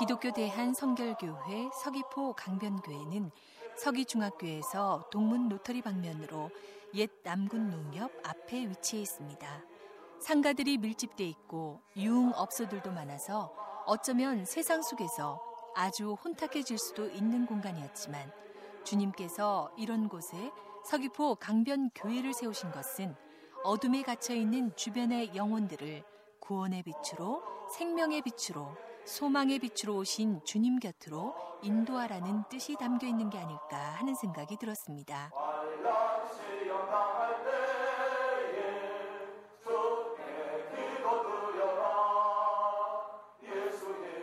기독교 대한 성결교회 서귀포 강변교회는 서귀중학교에서 동문 로터리 방면으로 옛 남군 농협 앞에 위치해 있습니다. 상가들이 밀집돼 있고 유흥업소들도 많아서 어쩌면 세상 속에서 아주 혼탁해질 수도 있는 공간이었지만 주님께서 이런 곳에 서귀포 강변 교회를 세우신 것은 어둠에 갇혀 있는 주변의 영혼들을 구원의 빛으로 생명의 빛으로 소망의 빛으로 오신 주님 곁으로 인도하라는 뜻이 담겨 있는 게 아닐까 하는 생각이 들었습니다.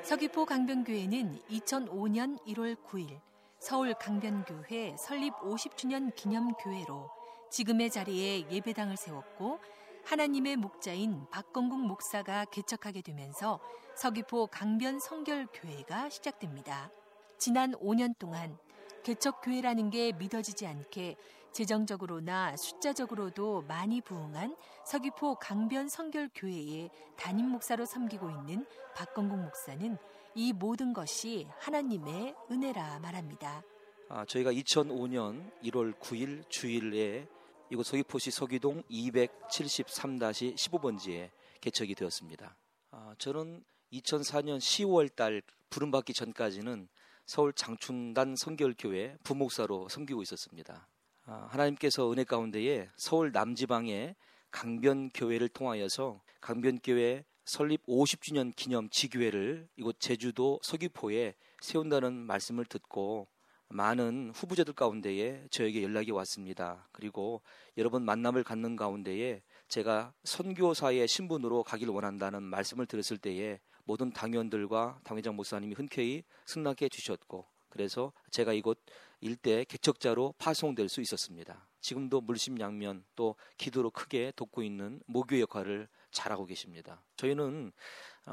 서귀포 강변교회는 2005년 1월 9일 서울 강변교회 설립 50주년 기념교회로 지금의 자리에 예배당을 세웠고 하나님의 목자인 박건국 목사가 개척하게 되면서 서귀포 강변 성결교회가 시작됩니다. 지난 5년 동안 개척교회라는 게 믿어지지 않게 재정적으로나 숫자적으로도 많이 부흥한 서귀포 강변 성결교회의 담임 목사로 섬기고 있는 박건국 목사는 이 모든 것이 하나님의 은혜라 말합니다. 아, 저희가 2005년 1월 9일 주일에 이곳 서귀포시 서귀동 273-15번지에 개척이 되었습니다. 아, 저는 2004년 10월 달 부름받기 전까지는 서울 장충단 성결교회 부목사로 섬기고 있었습니다. 아, 하나님께서 은혜 가운데에 서울 남지방의 강변교회를 통하여서 강변교회 설립 50주년 기념 지교회를 이곳 제주도 서귀포에 세운다는 말씀을 듣고 많은 후보자들 가운데에 저에게 연락이 왔습니다. 그리고 여러 번 만남을 갖는 가운데에 제가 선교사의 신분으로 가길 원한다는 말씀을 들었을 때에 모든 당원들과 당회장 목사님이 흔쾌히 승낙해 주셨고 그래서 제가 이곳 일대 개척자로 파송될 수 있었습니다. 지금도 물심양면 또 기도로 크게 돕고 있는 모교 역할을 잘하고 계십니다. 저희는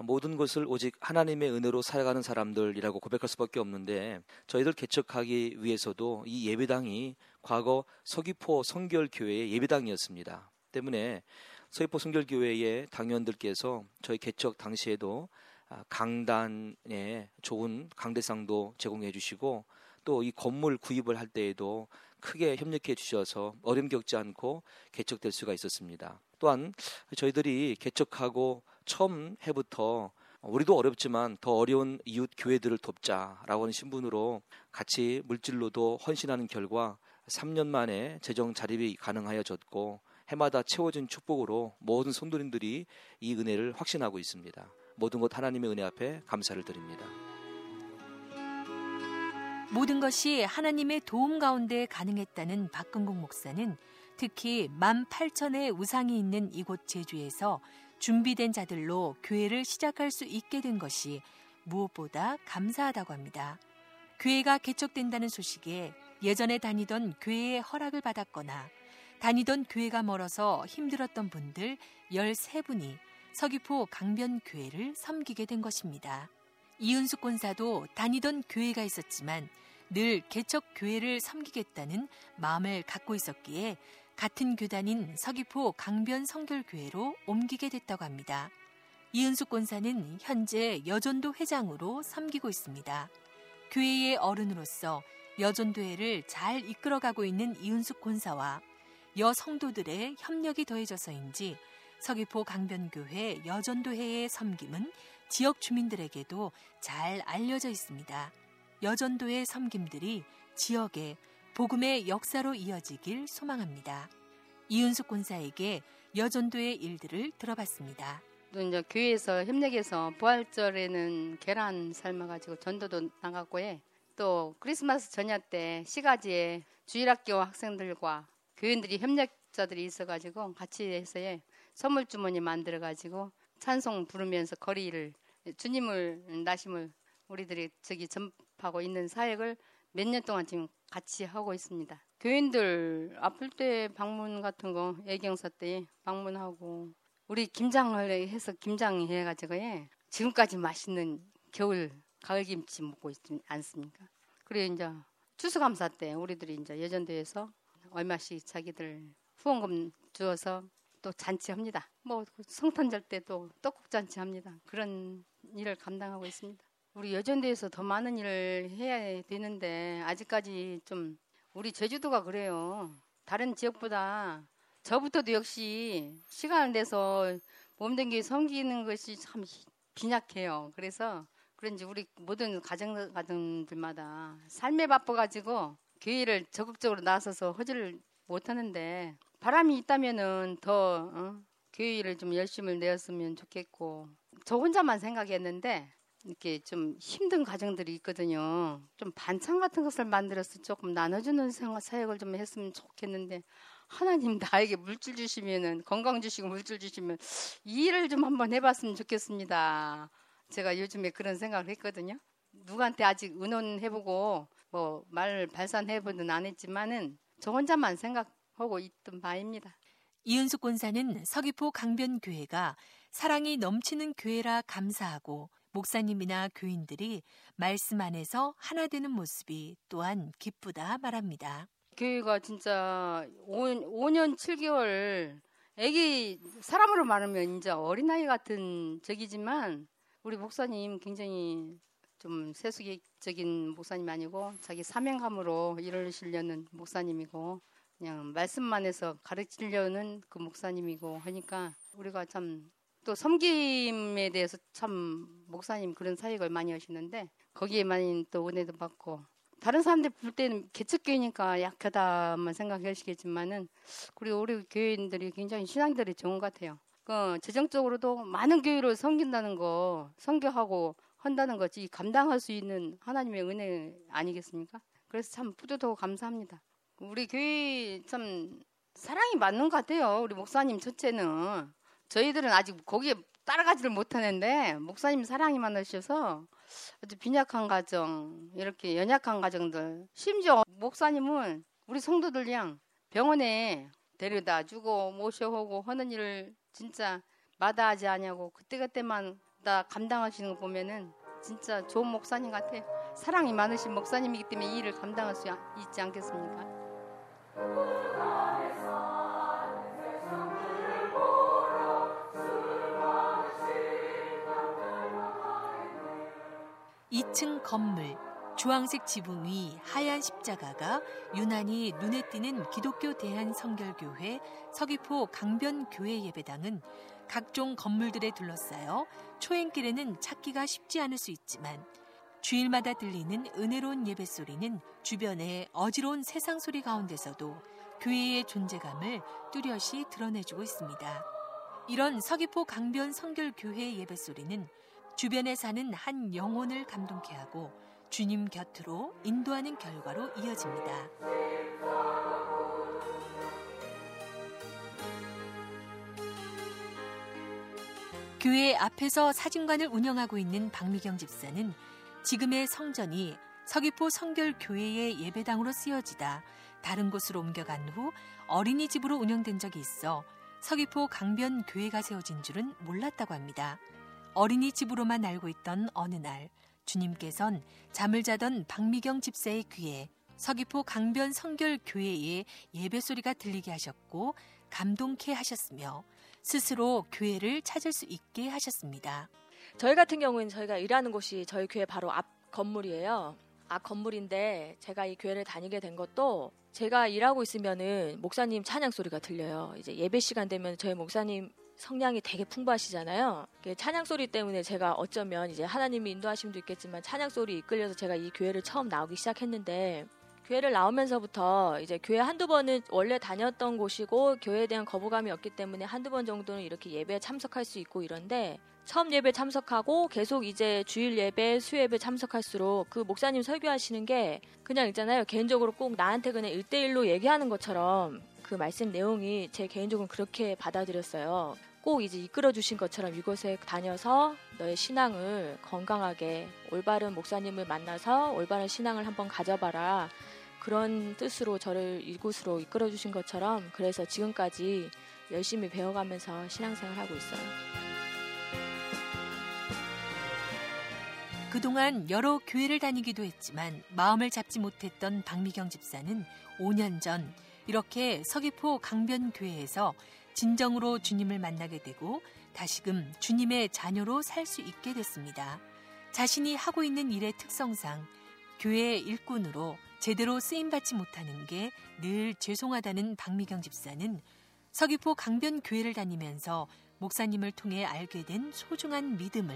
모든 것을 오직 하나님의 은혜로 살아가는 사람들이라고 고백할 수밖에 없는데 저희들 개척하기 위해서도 이 예배당이 과거 서귀포 성결교회의 예배당이었습니다. 때문에 서귀포 성결교회의 당원들께서 저희 개척 당시에도 아, 강단에 좋은 강대상도 제공해 주시고 또 이 건물 구입을 할 때에도 크게 협력해 주셔서 어려움 겪지 않고 개척될 수가 있었습니다. 또한 저희들이 개척하고 처음 해부터 우리도 어렵지만 더 어려운 이웃 교회들을 돕자라고 하는 신분으로 같이 물질로도 헌신하는 결과 3년 만에 재정 자립이 가능하여졌고 해마다 채워진 축복으로 모든 성도님들이 이 은혜를 확신하고 있습니다. 모든 것 하나님의 은혜 앞에 감사를 드립니다. 모든 것이 하나님의 도움 가운데 가능했다는 박근국 목사는 특히 18,000의 우상이 있는 이곳 제주에서 준비된 자들로 교회를 시작할 수 있게 된 것이 무엇보다 감사하다고 합니다. 교회가 개척된다는 소식에 예전에 다니던 교회의 허락을 받았거나 다니던 교회가 멀어서 힘들었던 분들 13분이 서귀포 강변교회를 섬기게 된 것입니다. 이은숙 권사도 다니던 교회가 있었지만 늘 개척 교회를 섬기겠다는 마음을 갖고 있었기에 같은 교단인 서귀포 강변 성결교회로 옮기게 됐다고 합니다. 이은숙 권사는 현재 여전도 회장으로 섬기고 있습니다. 교회의 어른으로서 여전도회를 잘 이끌어가고 있는 이은숙 권사와 여성도들의 협력이 더해져서인지 서귀포 강변교회 여전도회의 섬김은 지역 주민들에게도 잘 알려져 있습니다. 여전도의 섬김들이 지역에 복음의 역사로 이어지길 소망합니다. 이은숙 군사에게 여전도의 일들을 들어봤습니다. 또 이제 교회에서 협력해서 부활절에는 계란 삶아가지고 전도도 나갔고 해. 또 크리스마스 전야 때 시가지에 주일학교 학생들과 교인들이 협력자들이 있어가지고 같이 해서 해. 선물 주머니 만들어가지고 찬송 부르면서 거리를 주님을 나심을 우리들이 저기 전파하고 있는 사역을 몇 년 동안 지금 같이 하고 있습니다. 교인들 아플 때 방문 같은 거 예경사 때 방문하고 우리 김장을 해서 김장 해가지고 예. 지금까지 맛있는 겨울 가을 김치 먹고 있지 않습니까? 그리고 이제 추수감사 때 우리들이 이제 예전도에서 얼마씩 자기들 후원금 주어서 또 잔치합니다. 뭐 성탄절 때도 떡국 잔치합니다. 그런 일을 감당하고 있습니다. 우리 여전대에서 더 많은 일을 해야 되는데 아직까지 좀 우리 제주도가 그래요. 다른 지역보다 저부터도 역시 시간을 내서 몸댕기 섬기는 것이 참 빈약해요. 그래서 그런지 우리 모든 가정 가정들마다 삶에 바빠가지고 교회를 적극적으로 나서서 허지를 못하는데 바람이 있다면은 더 어? 교회를 좀 열심을 내었으면 좋겠고 저 혼자만 생각했는데 이렇게 좀 힘든 가정들이 있거든요. 좀 반찬 같은 것을 만들어서 조금 나눠주는 사역을 좀 했으면 좋겠는데 하나님 나에게 물질 주시면은 건강 주시고 물질 주시면 이 일을 좀 한번 해봤으면 좋겠습니다. 제가 요즘에 그런 생각을 했거든요. 누구한테 아직 의논해보고 뭐 말 발산해보든 안 했지만은 저 혼자만 생각하고 있던 바입니다. 이은숙 권사는 서귀포 강변교회가 사랑이 넘치는 교회라 감사하고 목사님이나 교인들이 말씀 안에서 하나 되는 모습이 또한 기쁘다 말합니다. 교회가 진짜 5, 년 7개월 애기 사람으로 말하면 이제 어린아이 같은 적이지만 우리 목사님 굉장히 좀 세속적인 목사님 아니고 자기 사명감으로 이루시려는 목사님이고 그냥 말씀만 해서 가르치려는 그 목사님이고 하니까 우리가 참 또 섬김에 대해서 참 목사님 그런 사역을 많이 하시는데 거기에 많이 또 은혜도 받고 다른 사람들 볼 때는 개척교회니까 약하다만 생각하시겠지만은 그리고 우리 교회인들이 굉장히 신앙들이 좋은 것 같아요. 그 재정적으로도 많은 교회를 섬긴다는 거, 선교하고 한다는 것이 감당할 수 있는 하나님의 은혜 아니겠습니까? 그래서 참 뿌듯하고 감사합니다. 우리 교회 참 사랑이 맞는 것 같아요. 우리 목사님 전체는 저희들은 아직 거기에 따라가지를 못하는데 목사님 사랑이 많으셔서 아주 빈약한 가정 이렇게 연약한 가정들 심지어 목사님은 우리 성도들이랑 병원에 데려다 주고 모셔오고 하는 일을 진짜 마다하지 않냐고 그때그때만 다 감당하시는 거 보면은 진짜 좋은 목사님 같아요. 사랑이 많으신 목사님이기 때문에 이 일을 감당할 수 있지 않겠습니까? 2층 건물, 주황색 지붕 위 하얀 십자가가 유난히 눈에 띄는 기독교 대한성결교회 서귀포 강변교회 예배당은 각종 건물들에 둘러싸여 초행길에는 찾기가 쉽지 않을 수 있지만 주일마다 들리는 은혜로운 예배 소리는 주변의 어지러운 세상 소리 가운데서도 교회의 존재감을 뚜렷이 드러내주고 있습니다. 이런 서귀포 강변 성결교회 예배 소리는 주변에 사는 한 영혼을 감동케 하고 주님 곁으로 인도하는 결과로 이어집니다. 교회 앞에서 사진관을 운영하고 있는 박미경 집사는 지금의 성전이 서귀포 성결교회의 예배당으로 쓰여지다 다른 곳으로 옮겨간 후 어린이집으로 운영된 적이 있어 서귀포 강변교회가 세워진 줄은 몰랐다고 합니다. 어린이 집으로만 알고 있던 어느 날 주님께선 잠을 자던 박미경 집사의 귀에 서귀포 강변 성결 교회의 예배 소리가 들리게 하셨고 감동케 하셨으며 스스로 교회를 찾을 수 있게 하셨습니다. 저희 같은 경우는 저희가 일하는 곳이 저희 교회 바로 앞 건물이에요. 앞 건물인데 제가 이 교회를 다니게 된 것도 제가 일하고 있으면은 목사님 찬양 소리가 들려요. 이제 예배 시간 되면 저희 목사님 성량이 되게 풍부하시잖아요. 찬양 소리 때문에 제가 어쩌면 이제 하나님이 인도하심도 있겠지만 찬양 소리 이끌려서 제가 이 교회를 처음 나오기 시작했는데 교회를 나오면서부터 이제 교회 한두 번은 원래 다녔던 곳이고 교회에 대한 거부감이 없기 때문에 한두 번 정도는 이렇게 예배에 참석할 수 있고 이런데 처음 예배 참석하고 계속 이제 주일 예배, 수 예배 참석할수록 그 목사님 설교하시는 게 그냥 있잖아요. 개인적으로 꼭 나한테 그냥 일대일로 얘기하는 것처럼 그 말씀 내용이 제 개인적으로 그렇게 받아들였어요. 꼭 이제 이끌어 주신 것처럼 이곳에 다녀서 너의 신앙을 건강하게 올바른 목사님을 만나서 올바른 신앙을 한번 가져봐라. 그런 뜻으로 저를 이곳으로 이끌어 주신 것처럼 그래서 지금까지 열심히 배워가면서 신앙생활 하고 있어요. 그동안 여러 교회를 다니기도 했지만 마음을 잡지 못했던 박미경 집사는 5년 전 이렇게 서귀포 강변교회에서 진정으로 주님을 만나게 되고 다시금 주님의 자녀로 살 수 있게 됐습니다. 자신이 하고 있는 일의 특성상 교회의 일꾼으로 제대로 쓰임받지 못하는 게 늘 죄송하다는 박미경 집사는 서귀포 강변 교회를 다니면서 목사님을 통해 알게 된 소중한 믿음을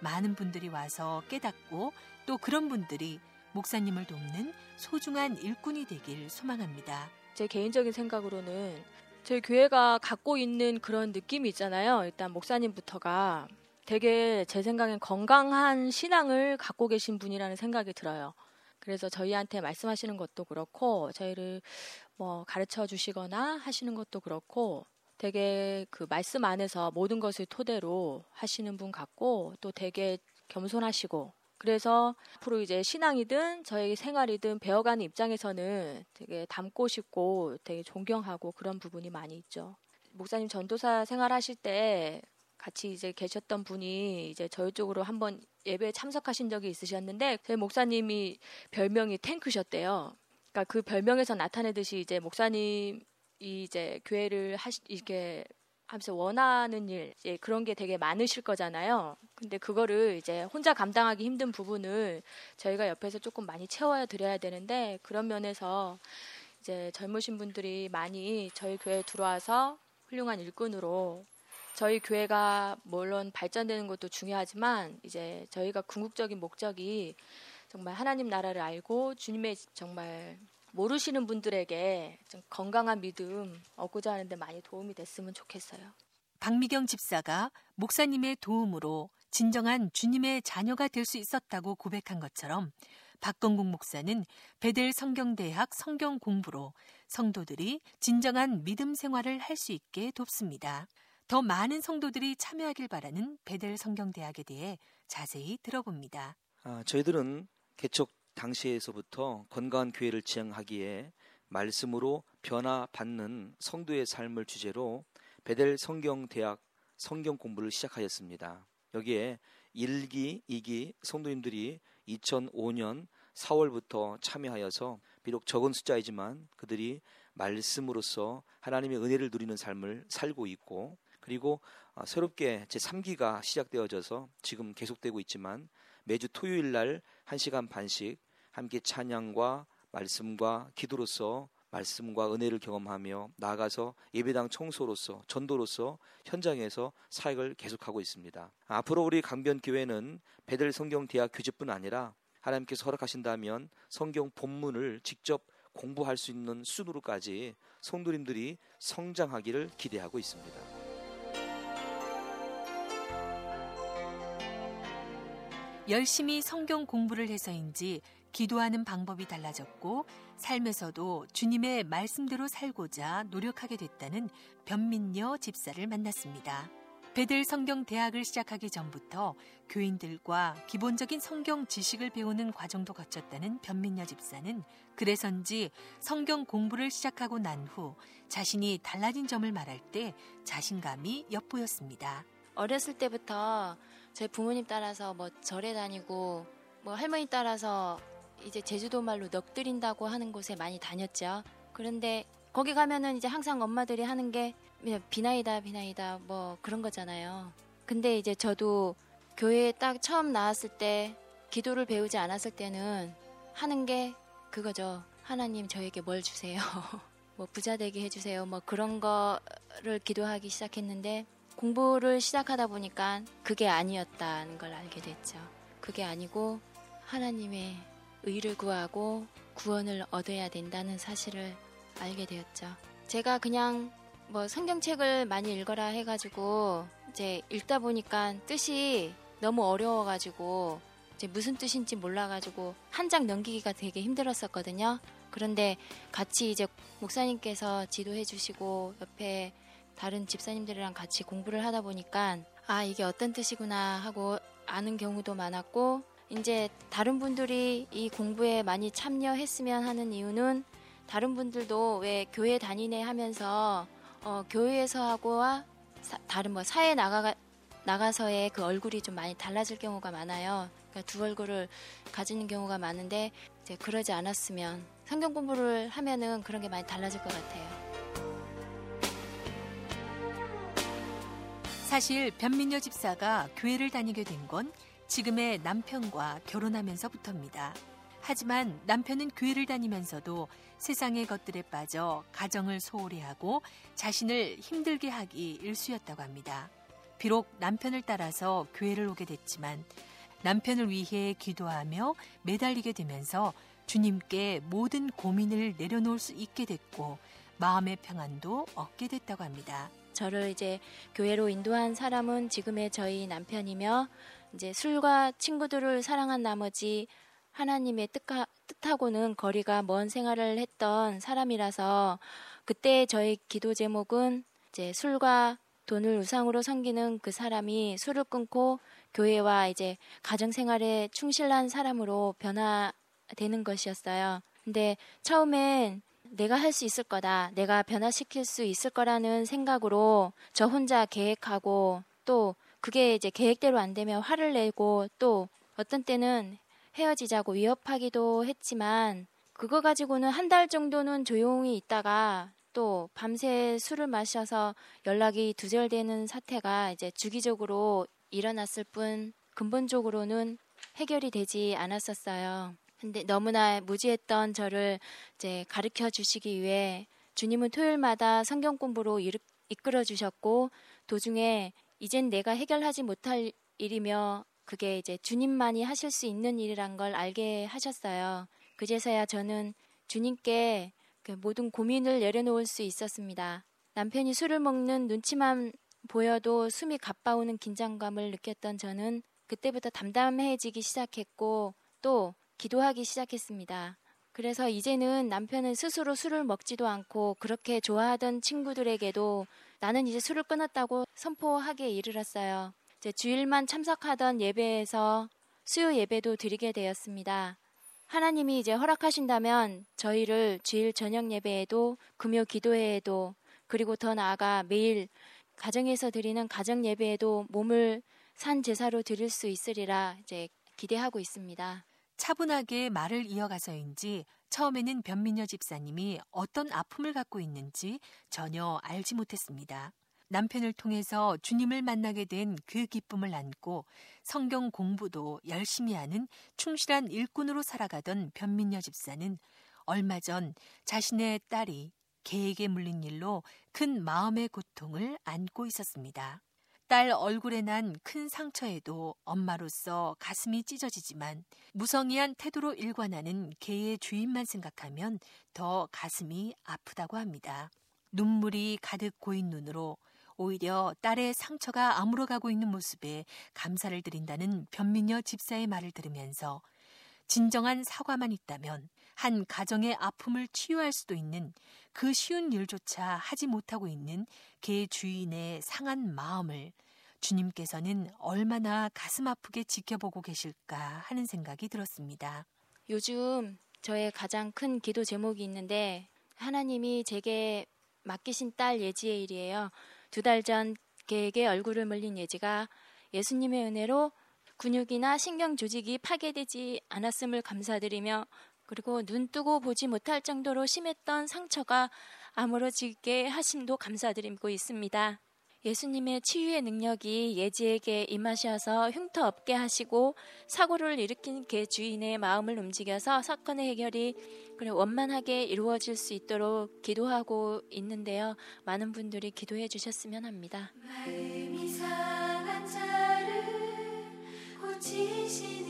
많은 분들이 와서 깨닫고 또 그런 분들이 목사님을 돕는 소중한 일꾼이 되길 소망합니다. 제 개인적인 생각으로는 저희 교회가 갖고 있는 그런 느낌이 있잖아요. 일단 목사님부터가 되게 제 생각엔 건강한 신앙을 갖고 계신 분이라는 생각이 들어요. 그래서 저희한테 말씀하시는 것도 그렇고 저희를 뭐 가르쳐 주시거나 하시는 것도 그렇고 되게 그 말씀 안에서 모든 것을 토대로 하시는 분 같고 또 되게 겸손하시고 그래서 앞으로 이제 신앙이든 저희 생활이든 배워가는 입장에서는 되게 닮고 싶고 되게 존경하고 그런 부분이 많이 있죠. 목사님 전도사 생활하실 때 같이 이제 계셨던 분이 이제 저희 쪽으로 한번 예배에 참석하신 적이 있으셨는데 제 목사님이 별명이 탱크셨대요. 그러니까 그 별명에서 나타내듯이 이제 목사님 이 이제 교회를 하시 이렇게 하면서 원하는 일 이제 그런 게 되게 많으실 거잖아요. 근데 그거를 이제 혼자 감당하기 힘든 부분을 저희가 옆에서 조금 많이 채워야 드려야 되는데 그런 면에서 이제 젊으신 분들이 많이 저희 교회에 들어와서 훌륭한 일꾼으로 저희 교회가 물론 발전되는 것도 중요하지만 이제 저희가 궁극적인 목적이 정말 하나님 나라를 알고 주님의 정말 모르시는 분들에게 좀 건강한 믿음 얻고자 하는데 많이 도움이 됐으면 좋겠어요. 박미경 집사가 목사님의 도움으로 진정한 주님의 자녀가 될 수 있었다고 고백한 것처럼 박건국 목사는 베델 성경대학 성경 공부로 성도들이 진정한 믿음 생활을 할 수 있게 돕습니다. 더 많은 성도들이 참여하길 바라는 베델 성경대학에 대해 자세히 들어봅니다. 아, 저희들은 개척 당시에서부터 건강한 교회를 지향하기에 말씀으로 변화받는 성도의 삶을 주제로 베델 성경대학 성경 공부를 시작하였습니다. 여기에 1기, 2기 성도님들이 2005년 4월부터 참여하여서 비록 적은 숫자이지만 그들이 말씀으로서 하나님의 은혜를 누리는 삶을 살고 있고 그리고 어, 새롭게 제 3기가 시작되어져서 지금 계속되고 있지만 매주 토요일 날 1시간 반씩 함께 찬양과 말씀과 기도로서 말씀과 은혜를 경험하며 나아가서 예배당 청소로서 전도로서 현장에서 사역을 계속하고 있습니다. 앞으로 우리 강변교회는 베델 성경대학 교재뿐 아니라 하나님께서 허락하신다면 성경 본문을 직접 공부할 수 있는 수준으로까지 성도님들이 성장하기를 기대하고 있습니다. 열심히 성경 공부를 해서인지 기도하는 방법이 달라졌고 삶에서도 주님의 말씀대로 살고자 노력하게 됐다는 변민녀 집사를 만났습니다. 베델 성경 대학을 시작하기 전부터 교인들과 기본적인 성경 지식을 배우는 과정도 거쳤다는 변민녀 집사는 그래서인지 성경 공부를 시작하고 난 후 자신이 달라진 점을 말할 때 자신감이 엿보였습니다. 어렸을 때부터 저희 부모님 따라서 뭐 절에 다니고 뭐 할머니 따라서 이제 제주도 말로 넋드린다고 하는 곳에 많이 다녔죠. 그런데 거기 가면은 이제 항상 엄마들이 하는 게 비나이다 비나이다 뭐 그런 거잖아요. 근데 이제 저도 교회에 딱 처음 나왔을 때 기도를 배우지 않았을 때는 하는 게 그거죠. 하나님 저에게 뭘 주세요. 뭐 부자 되게 해주세요. 뭐 그런 거를 기도하기 시작했는데 공부를 시작하다 보니까 그게 아니었다는 걸 알게 됐죠. 그게 아니고 하나님의 의를 구하고 구원을 얻어야 된다는 사실을 알게 되었죠. 제가 그냥 뭐 성경책을 많이 읽어라 해가지고 이제 읽다 보니까 뜻이 너무 어려워가지고 이제 무슨 뜻인지 몰라가지고 한 장 넘기기가 되게 힘들었었거든요. 그런데 같이 이제 목사님께서 지도해 주시고 옆에 다른 집사님들이랑 같이 공부를 하다 보니까 아, 이게 어떤 뜻이구나 하고 아는 경우도 많았고 이제 다른 분들이 이 공부에 많이 참여했으면 하는 이유는 다른 분들도 왜 교회 다니네 하면서 어, 교회에서 하고와 사, 다른 뭐 사회 나가 나가서의 그 얼굴이 좀 많이 달라질 경우가 많아요. 그러니까 두 얼굴을 가지는 경우가 많은데 이제 그러지 않았으면 성경 공부를 하면은 그런 게 많이 달라질 것 같아요. 사실 변민여 집사가 교회를 다니게 된 건 지금의 남편과 결혼하면서부터입니다. 하지만 남편은 교회를 다니면서도 세상의 것들에 빠져 가정을 소홀히 하고 자신을 힘들게 하기 일쑤였다고 합니다. 비록 남편을 따라서 교회를 오게 됐지만 남편을 위해 기도하며 매달리게 되면서 주님께 모든 고민을 내려놓을 수 있게 됐고 마음의 평안도 얻게 됐다고 합니다. 저를 이제 교회로 인도한 사람은 지금의 저희 남편이며 이제 술과 친구들을 사랑한 나머지 하나님의 뜻하, 뜻하고는 거리가 먼 생활을 했던 사람이라서 그때 저의 기도 제목은 이제 술과 돈을 우상으로 섬기는 그 사람이 술을 끊고 교회와 이제 가정 생활에 충실한 사람으로 변화되는 것이었어요. 근데 처음엔 내가 할 수 있을 거다. 내가 변화시킬 수 있을 거라는 생각으로 저 혼자 계획하고 또 그게 이제 계획대로 안 되면 화를 내고 또 어떤 때는 헤어지자고 위협하기도 했지만 그거 가지고는 한 달 정도는 조용히 있다가 또 밤새 술을 마셔서 연락이 두절되는 사태가 이제 주기적으로 일어났을 뿐 근본적으로는 해결이 되지 않았었어요. 근데 너무나 무지했던 저를 이제 가르쳐 주시기 위해 주님은 토요일마다 성경 공부로 이끌어 주셨고 도중에 이젠 내가 해결하지 못할 일이며 그게 이제 주님만이 하실 수 있는 일이란 걸 알게 하셨어요. 그제서야 저는 주님께 그 모든 고민을 내려놓을 수 있었습니다. 남편이 술을 먹는 눈치만 보여도 숨이 가빠오는 긴장감을 느꼈던 저는 그때부터 담담해지기 시작했고 또 기도하기 시작했습니다. 그래서 이제는 남편은 스스로 술을 먹지도 않고 그렇게 좋아하던 친구들에게도 나는 이제 술을 끊었다고 선포하기에 이르렀어요. 이제 주일만 참석하던 예배에서 수요 예배도 드리게 되었습니다. 하나님이 이제 허락하신다면 저희를 주일 저녁 예배에도 금요 기도회에도 그리고 더 나아가 매일 가정에서 드리는 가정 예배에도 몸을 산 제사로 드릴 수 있으리라 이제 기대하고 있습니다. 차분하게 말을 이어가서인지 처음에는 변민여 집사님이 어떤 아픔을 갖고 있는지 전혀 알지 못했습니다. 남편을 통해서 주님을 만나게 된 그 기쁨을 안고 성경 공부도 열심히 하는 충실한 일꾼으로 살아가던 변민여 집사는 얼마 전 자신의 딸이 개에게 물린 일로 큰 마음의 고통을 안고 있었습니다. 딸 얼굴에 난 큰 상처에도 엄마로서 가슴이 찢어지지만 무성의한 태도로 일관하는 개의 주인만 생각하면 더 가슴이 아프다고 합니다. 눈물이 가득 고인 눈으로 오히려 딸의 상처가 아물어가고 있는 모습에 감사를 드린다는 변민여 집사의 말을 들으면서 진정한 사과만 있다면 한 가정의 아픔을 치유할 수도 있는 그 쉬운 일조차 하지 못하고 있는 개 주인의 상한 마음을 주님께서는 얼마나 가슴 아프게 지켜보고 계실까 하는 생각이 들었습니다. 요즘 저의 가장 큰 기도 제목이 있는데 하나님이 제게 맡기신 딸 예지의 일이에요. 두 달 전 개에게 얼굴을 물린 예지가 예수님의 은혜로 근육이나 신경 조직이 파괴되지 않았음을 감사드리며 그리고 눈 뜨고 보지 못할 정도로 심했던 상처가 아물어지게 하심도 감사드리고 있습니다. 예수님의 치유의 능력이 예지에게 임하셔서 흉터 없게 하시고 사고를 일으킨 개 주인의 마음을 움직여서 사건의 해결이 원만하게 이루어질 수 있도록 기도하고 있는데요. 많은 분들이 기도해 주셨으면 합니다. 마음이 상한 자를 고치시는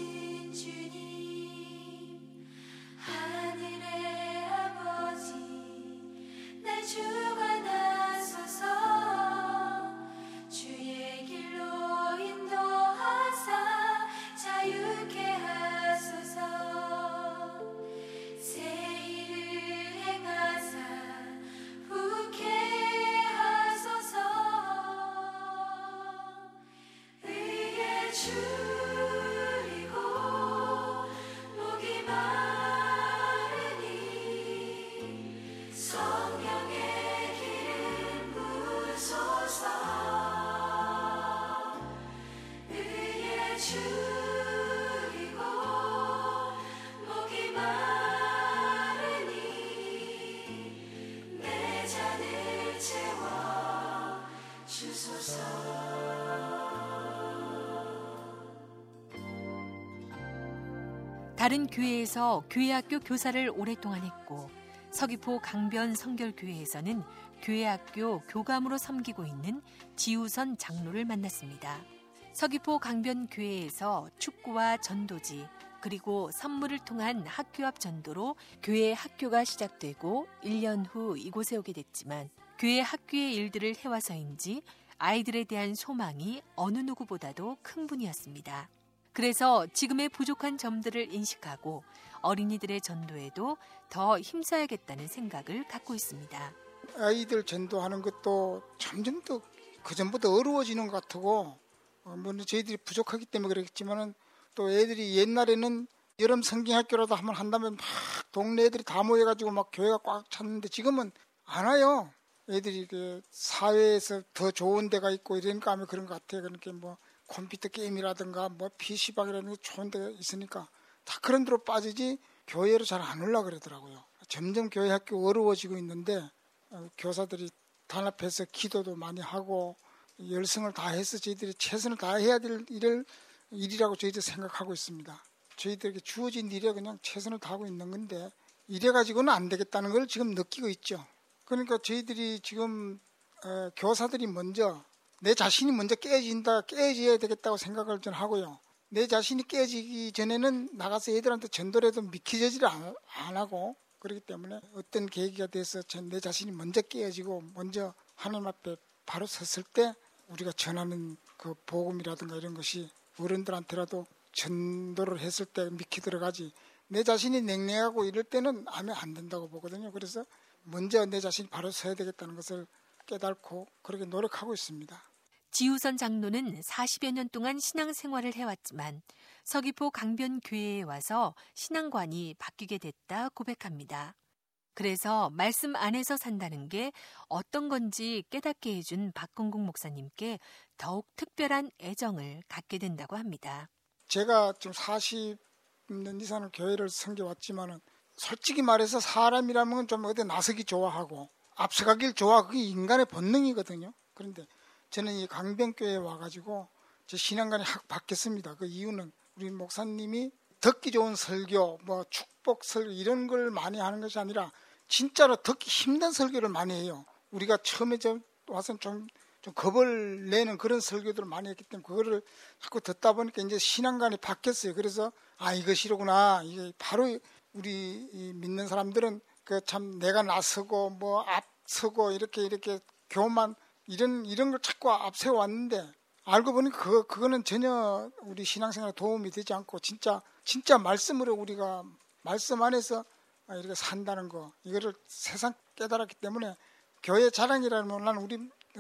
다른 교회에서 교회학교 교사를 오랫동안 했고 서귀포 강변 성결교회에서는 교회학교 교감으로 섬기고 있는 지우선 장로를 만났습니다. 서귀포 강변교회에서 축구와 전도지 그리고 선물을 통한 학교 앞 전도로 교회 학교가 시작되고 1년 후 이곳에 오게 됐지만 교회 학교의 일들을 해와서인지 아이들에 대한 소망이 어느 누구보다도 큰 분이었습니다. 그래서 지금의 부족한 점들을 인식하고 어린이들의 전도에도 더 힘써야겠다는 생각을 갖고 있습니다. 아이들 전도하는 것도 점점 더 그전보다 어려워지는 것 같고 어, 뭐 저희들이 부족하기 때문에 그렇겠지만은 또 애들이 옛날에는 여름 성경학교라도 한번 한다면 막 동네 애들이 다 모여가지고 막 교회가 꽉 찼는데 지금은 안 와요. 애들이 그 사회에서 더 좋은 데가 있고 이러니까 아마 그런 것 같아요. 그러니까 뭐 컴퓨터 게임이라든가 뭐 PC방이라든가 좋은 데가 있으니까 다 그런 데로 빠지지 교회로 잘 안 올라 그러더라고요. 점점 교회 학교 어려워지고 있는데 어, 교사들이 단합해서 기도도 많이 하고 열성을 다해서 저희들이 최선을 다해야 될 일을 일이라고 저희들 생각하고 있습니다. 저희들에게 주어진 일에 그냥 최선을 다하고 있는 건데 이래 가지고는 안 되겠다는 걸 지금 느끼고 있죠. 그러니까 저희들이 지금 어, 교사들이 먼저 내 자신이 먼저 깨진다, 깨져야 되겠다고 생각을 좀 하고요. 내 자신이 깨지기 전에는 나가서 애들한테 전도를 해도 미키져지를 안, 안 하고 그렇기 때문에 어떤 계기가 돼서 내 자신이 먼저 깨어지고 먼저 하나님 앞에 바로 섰을 때 우리가 전하는 그 복음이라든가 이런 것이 어른들한테라도 전도를 했을 때 믿기 들어가지 내 자신이 냉랭하고 이럴 때는 하면 안 된다고 보거든요. 그래서 먼저 내 자신이 바로 서야 되겠다는 것을 깨닫고 그렇게 노력하고 있습니다. 지우선 장로는 40여 년 동안 신앙생활을 해왔지만 서귀포 강변교회에 와서 신앙관이 바뀌게 됐다 고백합니다. 그래서 말씀 안에서 산다는 게 어떤 건지 깨닫게 해준 박건국 목사님께 더욱 특별한 애정을 갖게 된다고 합니다. 제가 지금 40년 이상을 교회를 섬겨왔지만은 솔직히 말해서 사람이라면 좀 어디 나서기 좋아하고 앞서가길 좋아 그게 인간의 본능이거든요. 그런데 저는 이 강변교회에 와가지고 제 신앙관이 확 바뀌었습니다. 그 이유는 우리 목사님이 듣기 좋은 설교, 뭐 축복 설교 이런 걸 많이 하는 것이 아니라 진짜로 듣기 힘든 설교를 많이 해요. 우리가 처음에 좀 와서 좀, 좀 겁을 내는 그런 설교들을 많이 했기 때문에 그거를 자꾸 듣다 보니까 이제 신앙관이 바뀌었어요. 그래서 아 이것이로구나. 이게 바로 우리 믿는 사람들은 그 참 내가 나서고 뭐 앞서고 이렇게 이렇게 교만 이런 이런 걸 자꾸 앞세워 왔는데 알고 보니 그 그거는 전혀 우리 신앙생활에 도움이 되지 않고 진짜 진짜 말씀으로 우리가 말씀 안에서 이렇게 산다는 거 이거를 세상 깨달았기 때문에 교회 자랑이라면 나는 우리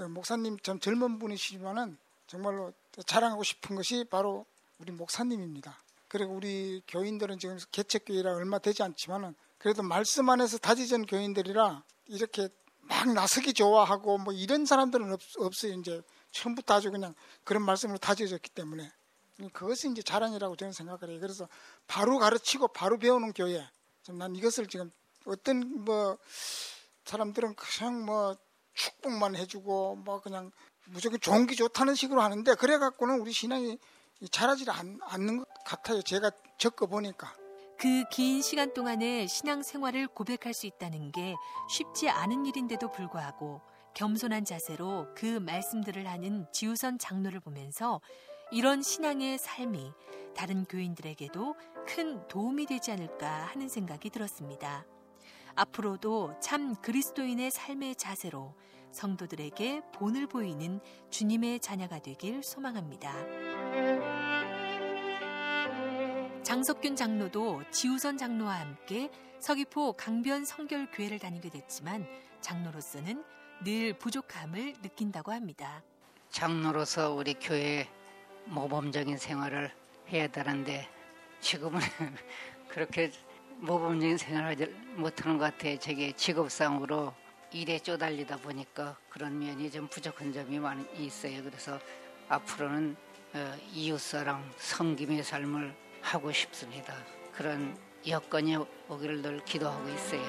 목사님 좀 젊은 분이시지만은 정말로 자랑하고 싶은 것이 바로 우리 목사님입니다. 그리고 우리 교인들은 지금 개척교회라 얼마 되지 않지만은 그래도 말씀 안에서 다지전 교인들이라 이렇게 막 나서기 좋아하고 뭐 이런 사람들은 없, 없어요. 이제 처음부터 아주 그냥 그런 말씀으로 다져졌기 때문에 그것이 이제 자랑이라고 저는 생각을 해요. 그래서 바로 가르치고 바로 배우는 교회. 난 이것을 지금 어떤 뭐 사람들은 그냥 뭐 축복만 해주고 뭐 그냥 무조건 좋은 게 좋다는 식으로 하는데 그래 갖고는 우리 신앙이 자라지 않는 것 같아요. 제가 적어 보니까. 그 긴 시간 동안에 신앙 생활을 고백할 수 있다는 게 쉽지 않은 일인데도 불구하고 겸손한 자세로 그 말씀들을 하는 지우선 장로를 보면서 이런 신앙의 삶이 다른 교인들에게도 큰 도움이 되지 않을까 하는 생각이 들었습니다. 앞으로도 참 그리스도인의 삶의 자세로 성도들에게 본을 보이는 주님의 자녀가 되길 소망합니다. 장석균 장로도 지우선 장로와 함께 서귀포 강변 성결교회를 다니게 됐지만 장로로서는 늘 부족함을 느낀다고 합니다. 장로로서 우리 교회 모범적인 생활을 해야 되는데 지금은 그렇게 모범적인 생활을 못하는 것 같아요. 저게 직업상으로 일에 쪼달리다 보니까 그런 면이 좀 부족한 점이 많이 있어요. 그래서 앞으로는 어, 이웃사랑 성김의 삶을 하고 싶습니다. 그런 여건이 오기를 늘 기도하고 있어요.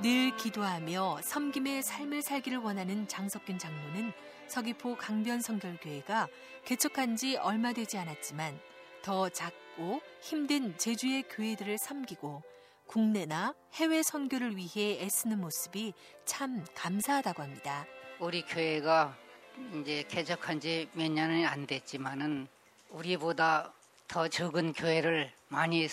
늘 기도하며 섬김의 삶을 살기를 원하는 장석균 장로는 서귀포 강변 성결교회가 개척한 지 얼마 되지 않았지만 더 작고 힘든 제주의 교회들을 섬기고 국내나 해외 선교를 위해 애쓰는 모습이 참 감사하다고 합니다. 우리 교회가 이제 개척한 지 몇 년이 안 됐지만은 우리보다 더 적은 교회를 많이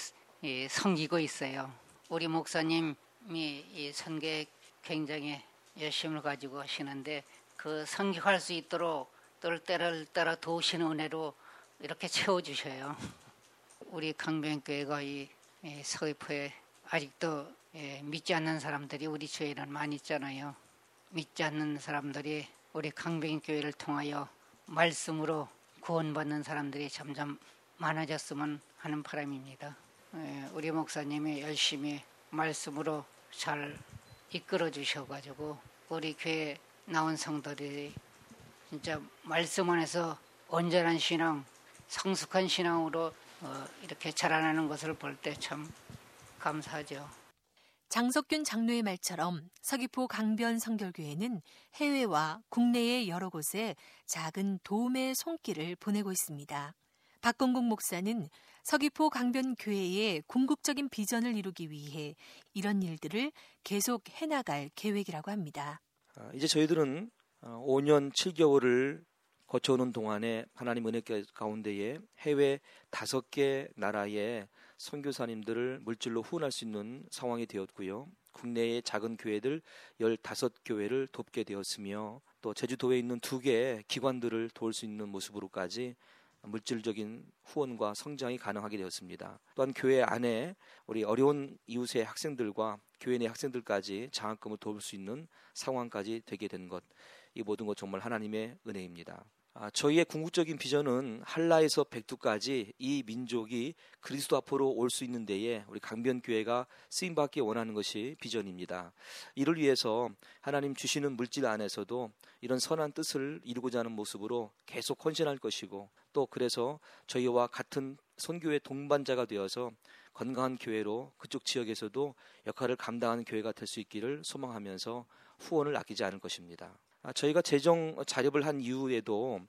섬기고 있어요. 우리 목사님이 이 선교에 굉장히 열심을 가지고 하시는데 그 선교할 수 있도록 뜰 때를 따라 도우시는 은혜로 이렇게 채워주셔요. 우리 강변교회가 이 서귀포에 아직도 믿지 않는 사람들이 우리 교회는 많이 있잖아요. 믿지 않는 사람들이 우리 강변교회를 통하여 말씀으로 구원받는 사람들이 점점 많아졌으면 하는 바람입니다. 우리 목사님이 열심히 말씀으로 잘 이끌어 주셔가지고 우리 교회 나온 성도들이 진짜 말씀 안에서 온전한 신앙, 성숙한 신앙으로 어, 이렇게 자라나는 것을 볼 때 참 감사하죠. 장석균 장로의 말처럼 서귀포 강변 성결교회는 해외와 국내의 여러 곳에 작은 도움의 손길을 보내고 있습니다. 박건국 목사는 서귀포 강변 교회의 궁극적인 비전을 이루기 위해 이런 일들을 계속 해나갈 계획이라고 합니다. 아, 이제 저희들은 5년 어, 7개월을 거쳐오는 동안에 하나님 은혜 가운데에 해외 다섯 개 나라의 선교사님들을 물질로 후원할 수 있는 상황이 되었고요. 국내의 작은 교회들 15교회를 돕게 되었으며 또 제주도에 있는 두 개의 기관들을 도울 수 있는 모습으로까지 물질적인 후원과 성장이 가능하게 되었습니다. 또한 교회 안에 우리 어려운 이웃의 학생들과 교회 내 학생들까지 장학금을 도울 수 있는 상황까지 되게 된 것, 이 모든 것 정말 하나님의 은혜입니다. 아, 저희의 궁극적인 비전은 한라에서 백두까지 이 민족이 그리스도 앞으로 올 수 있는 데에 우리 강변교회가 쓰임받기 원하는 것이 비전입니다. 이를 위해서 하나님 주시는 물질 안에서도 이런 선한 뜻을 이루고자 하는 모습으로 계속 헌신할 것이고 또 그래서 저희와 같은 선교의 동반자가 되어서 건강한 교회로 그쪽 지역에서도 역할을 감당하는 교회가 될 수 있기를 소망하면서 후원을 아끼지 않을 것입니다. 아, 저희가 재정 자립을 한 이후에도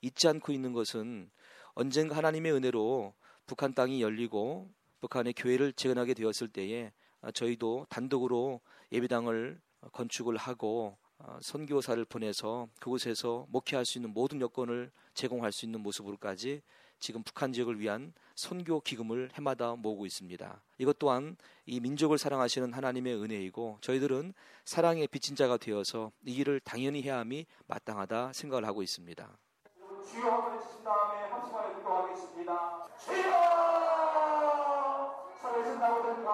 잊지 않고 있는 것은 언젠가 하나님의 은혜로 북한 땅이 열리고 북한의 교회를 재건하게 되었을 때에 아, 저희도 단독으로 예배당을 건축을 하고 아, 선교사를 보내서 그곳에서 목회할 수 있는 모든 여건을 제공할 수 있는 모습으로까지 지금 북한 지역을 위한 선교 기금을 해마다 모으고 있습니다. 이것 또한 이 민족을 사랑하시는 하나님의 은혜이고 저희들은 사랑의 빚진 자가 되어서 이 일을 당연히 해야 함이 마땅하다 생각을 하고 있습니다. 주여 한번 치신 다음에 한순간에 기도하겠습니다.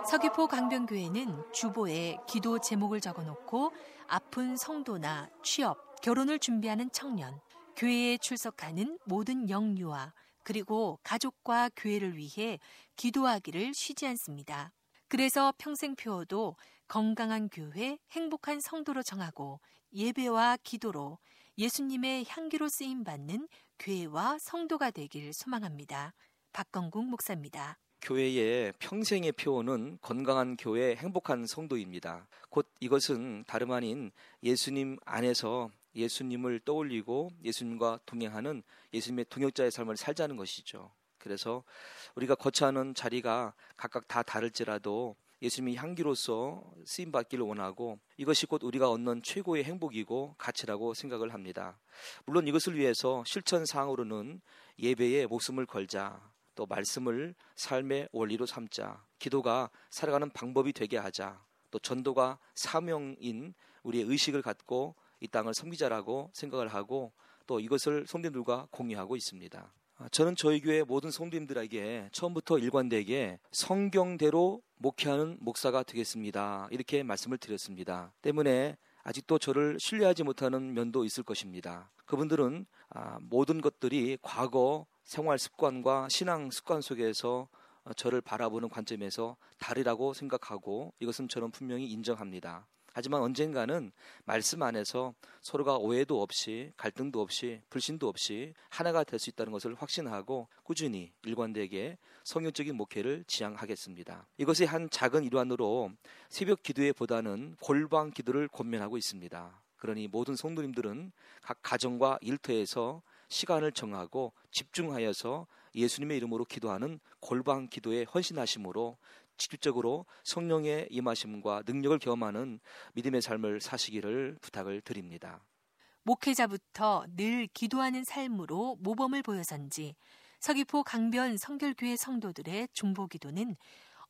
서귀포 강변교회는 주보에 기도 제목을 적어놓고 아픈 성도나 취업, 결혼을 준비하는 청년, 교회에 출석하는 모든 영유아, 그리고 가족과 교회를 위해 기도하기를 쉬지 않습니다. 그래서 평생표어도 건강한 교회, 행복한 성도로 정하고 예배와 기도로 예수님의 향기로 쓰임 받는 교회와 성도가 되길 소망합니다. 박건국 목사입니다. 교회의 평생의 표어는 건강한 교회, 행복한 성도입니다. 곧 이것은 다름 아닌 예수님 안에서 예수님을 떠올리고 예수님과 동행하는 예수님의 동역자의 삶을 살자는 것이죠. 그래서 우리가 거처하는 자리가 각각 다 다를지라도 예수님이 향기로서 쓰임 받기를 원하고 이것이 곧 우리가 얻는 최고의 행복이고 가치라고 생각을 합니다. 물론 이것을 위해서 실천 사항으로는 예배에 목숨을 걸자, 또 말씀을 삶의 원리로 삼자, 기도가 살아가는 방법이 되게 하자, 또 전도가 사명인 우리의 의식을 갖고 이 땅을 섬기자라고 생각을 하고 또 이것을 성도들과 공유하고 있습니다. 아, 저는 저희 교회 모든 성도님들에게 처음부터 일관되게 성경대로 목회하는 목사가 되겠습니다. 이렇게 말씀을 드렸습니다. 때문에 아직도 저를 신뢰하지 못하는 면도 있을 것입니다. 그분들은 아, 모든 것들이 과거 생활 습관과 신앙 습관 속에서 저를 바라보는 관점에서 다르다고 생각하고 이것은 저는 분명히 인정합니다. 하지만 언젠가는 말씀 안에서 서로가 오해도 없이 갈등도 없이 불신도 없이 하나가 될 수 있다는 것을 확신하고 꾸준히 일관되게 성경적인 목회를 지향하겠습니다. 이것의 한 작은 일환으로 새벽 기도회보다는 골방 기도를 권면하고 있습니다. 그러니 모든 성도님들은 각 가정과 일터에서 시간을 정하고 집중하여서 예수님의 이름으로 기도하는 골방 기도에 헌신하심으로 직접적으로 성령의 임하심과 능력을 경험하는 믿음의 삶을 사시기를 부탁을 드립니다. 목회자부터 늘 기도하는 삶으로 모범을 보여선지 서귀포 강변 성결교회 성도들의 중보 기도는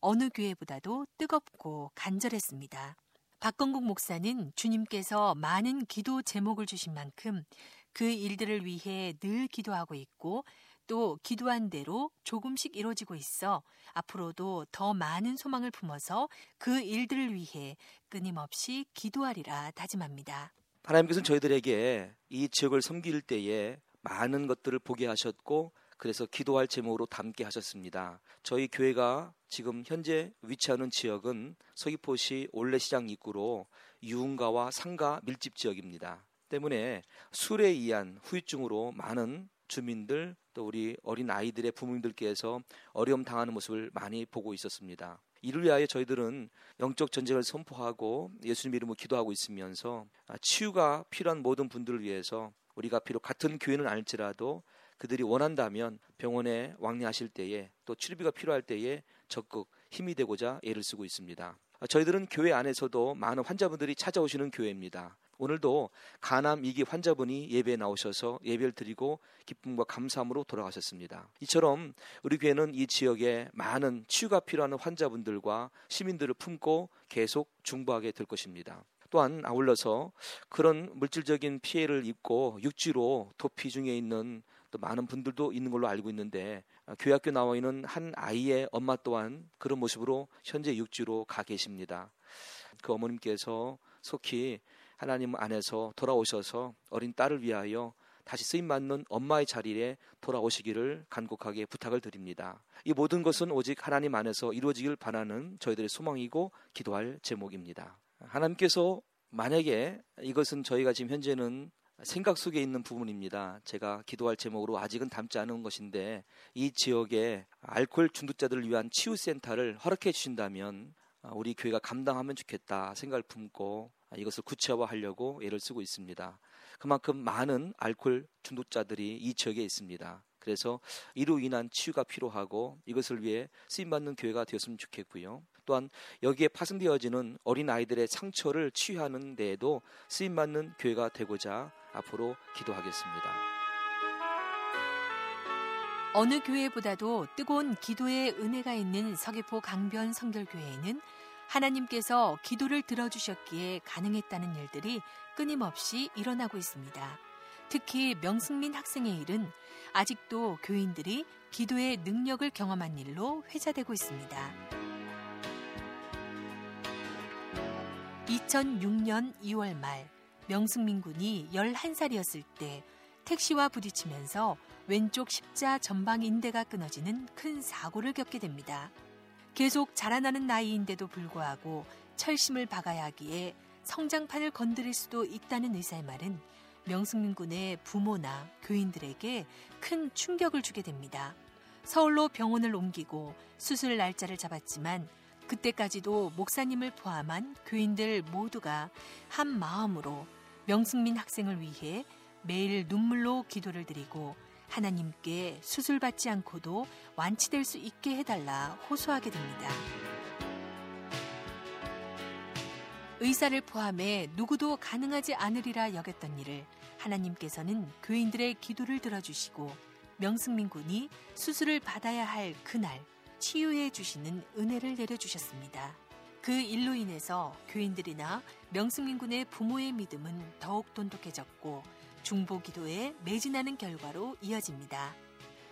어느 교회보다도 뜨겁고 간절했습니다. 박건국 목사는 주님께서 많은 기도 제목을 주신 만큼 그 일들을 위해 늘 기도하고 있고 또 기도한 대로 조금씩 이루어지고 있어 앞으로도 더 많은 소망을 품어서 그 일들을 위해 끊임없이 기도하리라 다짐합니다. 하나님께서는 저희들에게 이 지역을 섬길 때에 많은 것들을 보게 하셨고 그래서 기도할 제목으로 담게 하셨습니다. 저희 교회가 지금 현재 위치하는 지역은 서귀포시 올레시장 입구로 유흥가와 상가 밀집 지역입니다. 때문에 술에 의한 후유증으로 많은 주민들 또 우리 어린 아이들의 부모님들께서 어려움 당하는 모습을 많이 보고 있었습니다. 이를 위하여 저희들은 영적 전쟁을 선포하고 예수님 이름으로 기도하고 있으면서 치유가 필요한 모든 분들을 위해서 우리가 비록 같은 교회는 아닐지라도 그들이 원한다면 병원에 왕래하실 때에 또 치료비가 필요할 때에 적극 힘이 되고자 애를 쓰고 있습니다. 저희들은 교회 안에서도 많은 환자분들이 찾아오시는 교회입니다. 오늘도 가남 2기 환자분이 예배에 나오셔서 예배를 드리고 기쁨과 감사함으로 돌아가셨습니다. 이처럼 우리 교회는 이 지역에 많은 치유가 필요한 환자분들과 시민들을 품고 계속 중보하게 될 것입니다. 또한 아울러서 그런 물질적인 피해를 입고 육지로 도피 중에 있는 또 많은 분들도 있는 걸로 알고 있는데 교회 학교 나와 있는 한 아이의 엄마 또한 그런 모습으로 현재 육지로 가 계십니다. 그 어머님께서 속히 하나님 안에서 돌아오셔서 어린 딸을 위하여 다시 쓰임 받는 엄마의 자리에 돌아오시기를 간곡하게 부탁을 드립니다. 이 모든 것은 오직 하나님 안에서 이루어지길 바라는 저희들의 소망이고 기도할 제목입니다. 하나님께서 만약에 이것은 저희가 지금 현재는 생각 속에 있는 부분입니다. 제가 기도할 제목으로 아직은 담지 않은 것인데 이 지역에 알코올 중독자들을 위한 치유 센터를 허락해 주신다면 우리 교회가 감당하면 좋겠다 생각을 품고 이것을 구체화하려고 애를 쓰고 있습니다. 그만큼 많은 알코올 중독자들이 이 지역에 있습니다. 그래서 이로 인한 치유가 필요하고 이것을 위해 쓰임 받는 교회가 되었으면 좋겠고요. 또한 여기에 파생되어지는 어린 아이들의 상처를 치유하는 데에도 쓰임 받는 교회가 되고자 앞으로 기도하겠습니다. 어느 교회보다도 뜨거운 기도의 은혜가 있는 서귀포 강변 성결교회에는 하나님께서 기도를 들어주셨기에 가능했다는 일들이 끊임없이 일어나고 있습니다. 특히 명승민 학생의 일은 아직도 교인들이 기도의 능력을 경험한 일로 회자되고 있습니다. 2006년 2월 말 명승민 군이 11살이었을 때 택시와 부딪히면서 왼쪽 십자 전방 인대가 끊어지는 큰 사고를 겪게 됩니다. 계속 자라나는 나이인데도 불구하고 철심을 박아야 하기에 성장판을 건드릴 수도 있다는 의사의 말은 명승민 군의 부모나 교인들에게 큰 충격을 주게 됩니다. 서울로 병원을 옮기고 수술 날짜를 잡았지만 그때까지도 목사님을 포함한 교인들 모두가 한 마음으로 명승민 학생을 위해 매일 눈물로 기도를 드리고 하나님께 수술받지 않고도 완치될 수 있게 해달라 호소하게 됩니다. 의사를 포함해 누구도 가능하지 않으리라 여겼던 일을 하나님께서는 교인들의 기도를 들어주시고 명승민 군이 수술을 받아야 할 그날 치유해 주시는 은혜를 내려주셨습니다. 그 일로 인해서 교인들이나 명승민 군의 부모의 믿음은 더욱 돈독해졌고 중보 기도에 매진하는 결과로 이어집니다.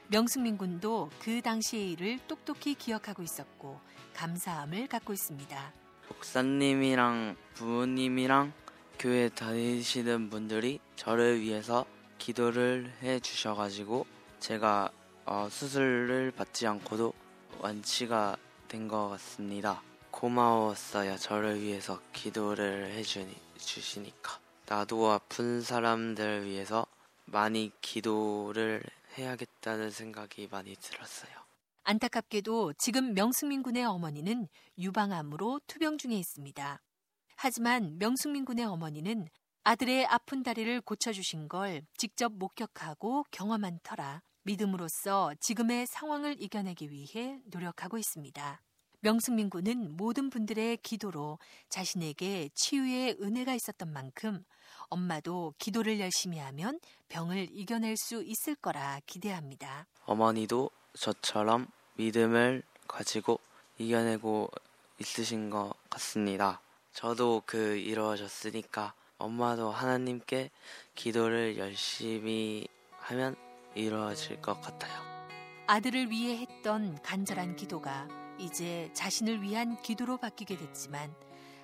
명승민 군도 그 당시의 일을 똑똑히 기억하고 있었고 감사함을 갖고 있습니다. 목사님이랑 부모님이랑 교회 다니시는 분들이 저를 위해서 기도를 해 주셔가지고 제가 어, 수술을 받지 않고도 완치가 된 것 같습니다. 고마웠어요. 저를 위해서 기도를 해 주시니까. 나도 아픈 사람들 위해서 많이 기도를 해야겠다는 생각이 많이 들었어요. 안타깝게도 지금 명승민 군의 어머니는 유방암으로 투병 중에 있습니다. 하지만 명승민 군의 어머니는 아들의 아픈 다리를 고쳐주신 걸 직접 목격하고 경험한 터라 믿음으로써 지금의 상황을 이겨내기 위해 노력하고 있습니다. 명승민 군은 모든 분들의 기도로 자신에게 치유의 은혜가 있었던 만큼 엄마도 기도를 열심히 하면 병을 이겨낼 수 있을 거라 기대합니다. 어머니도 저처럼 믿음을 가지고 이겨내고 있으신 것 같습니다. 저도 그 이루어졌으니까 엄마도 하나님께 기도를 열심히 하면 이루어질 것 같아요. 아들을 위해 했던 간절한 기도가 이제 자신을 위한 기도로 바뀌게 됐지만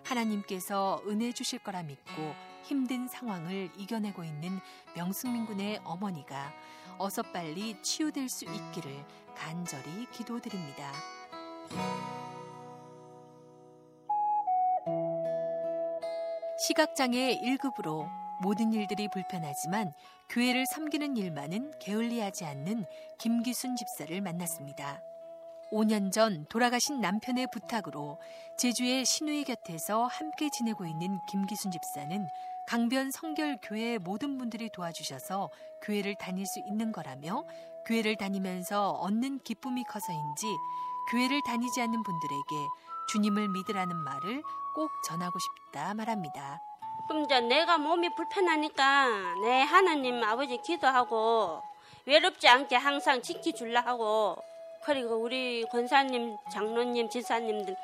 하나님께서 은혜 주실 거라 믿고 힘든 상황을 이겨내고 있는 명승민 군의 어머니가 어서 빨리 치유될 수 있기를 간절히 기도드립니다. 시각장애 1급으로 모든 일들이 불편하지만 교회를 섬기는 일만은 게을리하지 않는 김기순 집사를 만났습니다. 5년 전 돌아가신 남편의 부탁으로 제주의 신우이 곁에서 함께 지내고 있는 김기순 집사는 강변 성결교회 모든 분들이 도와주셔서 교회를 다닐 수 있는 거라며 교회를 다니면서 얻는 기쁨이 커서인지 교회를 다니지 않는 분들에게 주님을 믿으라는 말을 꼭 전하고 싶다 말합니다. 그럼 이제 내가 몸이 불편하니까 내 하나님 아버지 기도하고 외롭지 않게 항상 지켜줄라 하고 그리고 우리 권사님, 장로님, 지사님들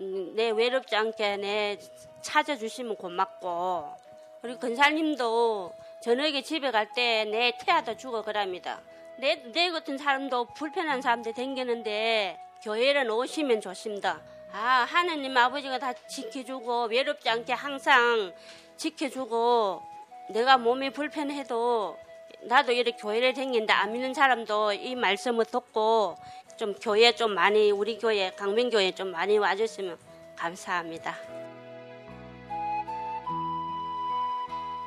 음, 내 외롭지 않게 내 찾아주시면 고맙고 우리 권사님도 저녁에 집에 갈 때 내 태아도 주고 그럽니다. 내, 내 같은 사람도 불편한 사람들 댕기는데 교회를 오시면 좋습니다. 아, 하나님 아버지가 다 지켜주고 외롭지 않게 항상 지켜주고 내가 몸이 불편해도 나도 이렇게 교회를 다니는데 안 믿는 사람도 이 말씀을 듣고 좀 교회 좀 많이 우리 교회 강변교회 좀 많이 와주시면 감사합니다.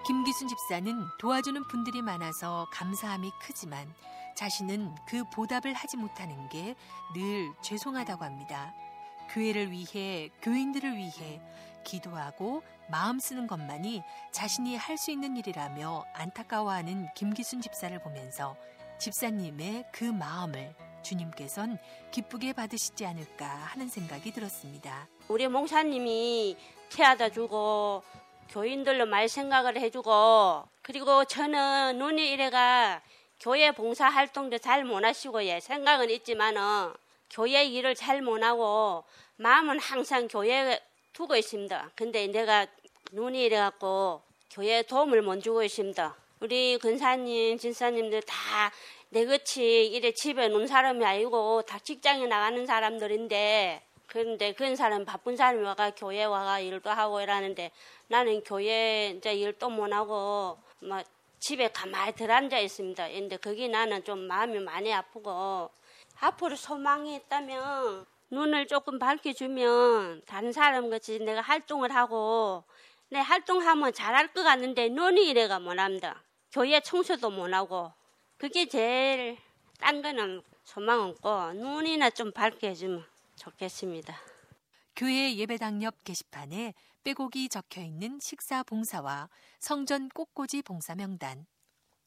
김기순 집사는 도와주는 분들이 많아서 감사함이 크지만 자신은 그 보답을 하지 못하는 게 늘 죄송하다고 합니다. 교회를 위해, 교인들을 위해 기도하고 마음 쓰는 것만이 자신이 할 수 있는 일이라며 안타까워하는 김기순 집사를 보면서 집사님의 그 마음을 주님께선 기쁘게 받으시지 않을까 하는 생각이 들었습니다. 우리 목사님이 태아다 주고 교인들로 말 생각을 해주고 그리고 저는 눈이 이래가 교회 봉사 활동도 잘 못하시고 예 생각은 있지만은 교회 일을 잘 못하고 마음은 항상 교회에 두고 있습니다. 근데 내가 눈이 이래갖고 교회에 도움을 못 주고 있습니다. 우리 근사님, 진사님들 다 내같이 이래 집에 논 사람이 아니고 다 직장에 나가는 사람들인데 그런데 그런 사람 바쁜 사람이 와가 교회 와가 일도 하고 이러는데 나는 교회 이제 일도 못 하고 막 집에 가만히 들어앉아 있습니다. 근데 거기 나는 좀 마음이 많이 아프고 앞으로 소망이 있다면 눈을 조금 밝혀주면 다른 사람 같이 내가 활동을 하고 내 활동하면 잘할 것 같는데 눈이 이래가 못합니다. 교회 청소도 못하고 그게 제일 딴 거는 소망 없고 눈이나 좀 밝게 해주면 좋겠습니다. 교회 예배당 옆 게시판에 빼곡이 적혀 있는 식사 봉사와 성전 꽃꽂이 봉사 명단.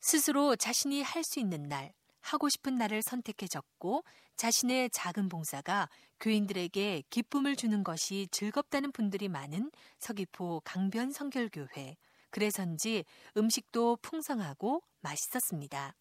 스스로 자신이 할 수 있는 날, 하고 싶은 날을 선택해 적고 자신의 작은 봉사가 교인들에게 기쁨을 주는 것이 즐겁다는 분들이 많은 서귀포 강변 성결교회. 그래서인지 음식도 풍성하고 맛있었습니다.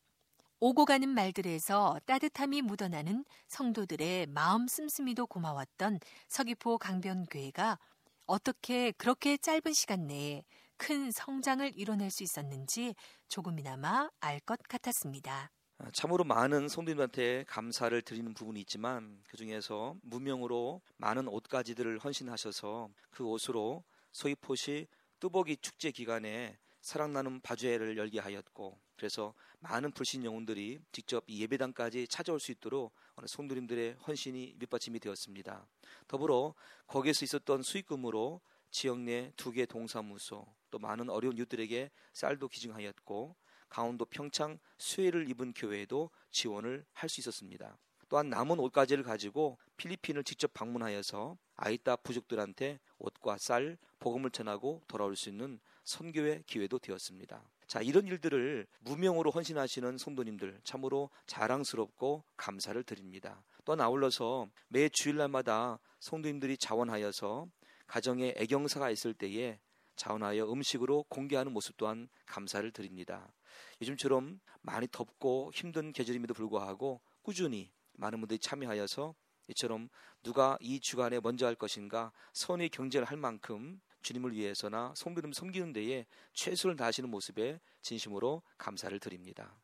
오고 가는 말들에서 따뜻함이 묻어나는 성도들의 마음 씀씀이도 고마웠던 서귀포 강변교회가 어떻게 그렇게 짧은 시간 내에 큰 성장을 이뤄낼 수 있었는지 조금이나마 알 것 같았습니다. 아, 참으로 많은 성도님한테 감사를 드리는 부분이 있지만 그 중에서 무명으로 많은 옷가지들을 헌신하셔서 그 옷으로 서귀포시 뚜벅이 축제 기간에 사랑 나눔 바주회를 열게 하였고 그래서 많은 불신 영혼들이 직접 예배당까지 찾아올 수 있도록 성도님들의 헌신이 밑받침이 되었습니다. 더불어 거기에서 있었던 수익금으로 지역 내 두 개 동사무소 또 많은 어려운 이웃들에게 쌀도 기증하였고 강원도 평창 수혜를 입은 교회에도 지원을 할 수 있었습니다. 또한 남은 옷가지를 가지고 필리핀을 직접 방문하여서 아이따 부족들한테 옷과 쌀, 복음을 전하고 돌아올 수 있는 선교의 기회도 되었습니다. 자, 이런 일들을 무명으로 헌신하시는 성도님들 참으로 자랑스럽고 감사를 드립니다. 또 아울러서 매 주일날마다 성도님들이 자원하여서 가정에 애경사가 있을 때에 자원하여 음식으로 공개하는 모습 또한 감사를 드립니다. 요즘처럼 많이 덥고 힘든 계절임에도 불구하고 꾸준히 많은 분들이 참여하여서 이처럼 누가 이 주간에 먼저 할 것인가 선의 경쟁을 할 만큼 주님을 위해서나 성도님 섬기는 데에 최선을 다하시는 모습에 진심으로 감사를 드립니다.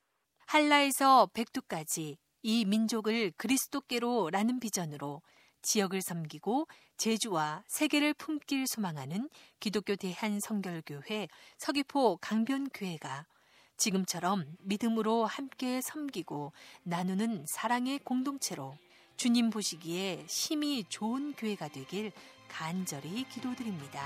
한라에서 백두까지 이 민족을 그리스도께로라는 비전으로 지역을 섬기고 제주와 세계를 품길 소망하는 기독교 대한성결교회 서귀포 강변교회가 지금처럼 믿음으로 함께 섬기고 나누는 사랑의 공동체로 주님 보시기에 힘이 좋은 교회가 되길 간절히 기도드립니다.